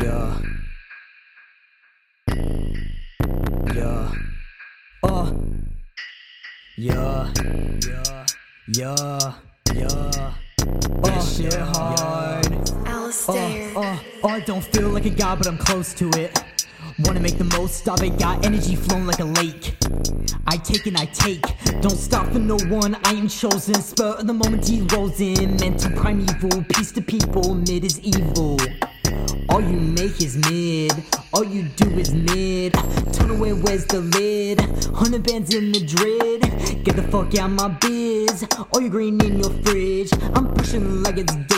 Yeah. Yeah. Uh. Yeah. Yeah. Yeah. Yeah. Oh, shit hard. Alistair. Uh, uh, oh, I don't feel like a god, but I'm close to it. Wanna make the most of it, got energy flowing like a lake. I take and I take, don't stop for no one. I am chosen, spur of the moment he rolls in. Mental primeval, peace to people, mid is evil. All you make is mid, all you do is mid. Turn away, where's the lid? Hundred bands in Madrid, get the fuck out my biz. All you green in your fridge, I'm pushing like it's wing.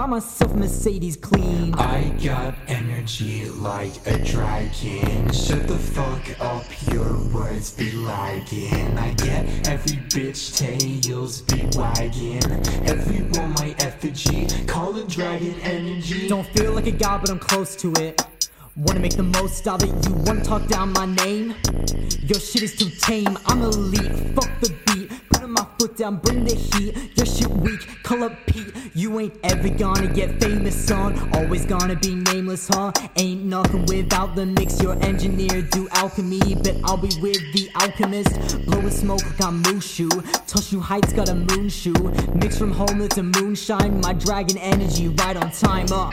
Buy myself Mercedes clean. I got energy like a dragon. Shut the fuck up, your words be lagging. I get every bitch tails be wagging. Everyone my effigy, call it dragon energy. Don't feel like a god, but I'm close to it. Wanna make the most of it, you wanna talk down my name? Your shit is too tame, I'm elite, fuck the beat. Putting my foot down, bring the heat. Your shit weak, call up. You ain't ever gonna get famous, son. Always gonna be nameless, huh? Ain't nothing without the mix. Your engineer do alchemy, but I'll be with the alchemist. Blowing smoke like I'm Mushu. Tushu Heights got a moon shoe. Mix from home, it's a moonshine. My dragon energy right on time, uh.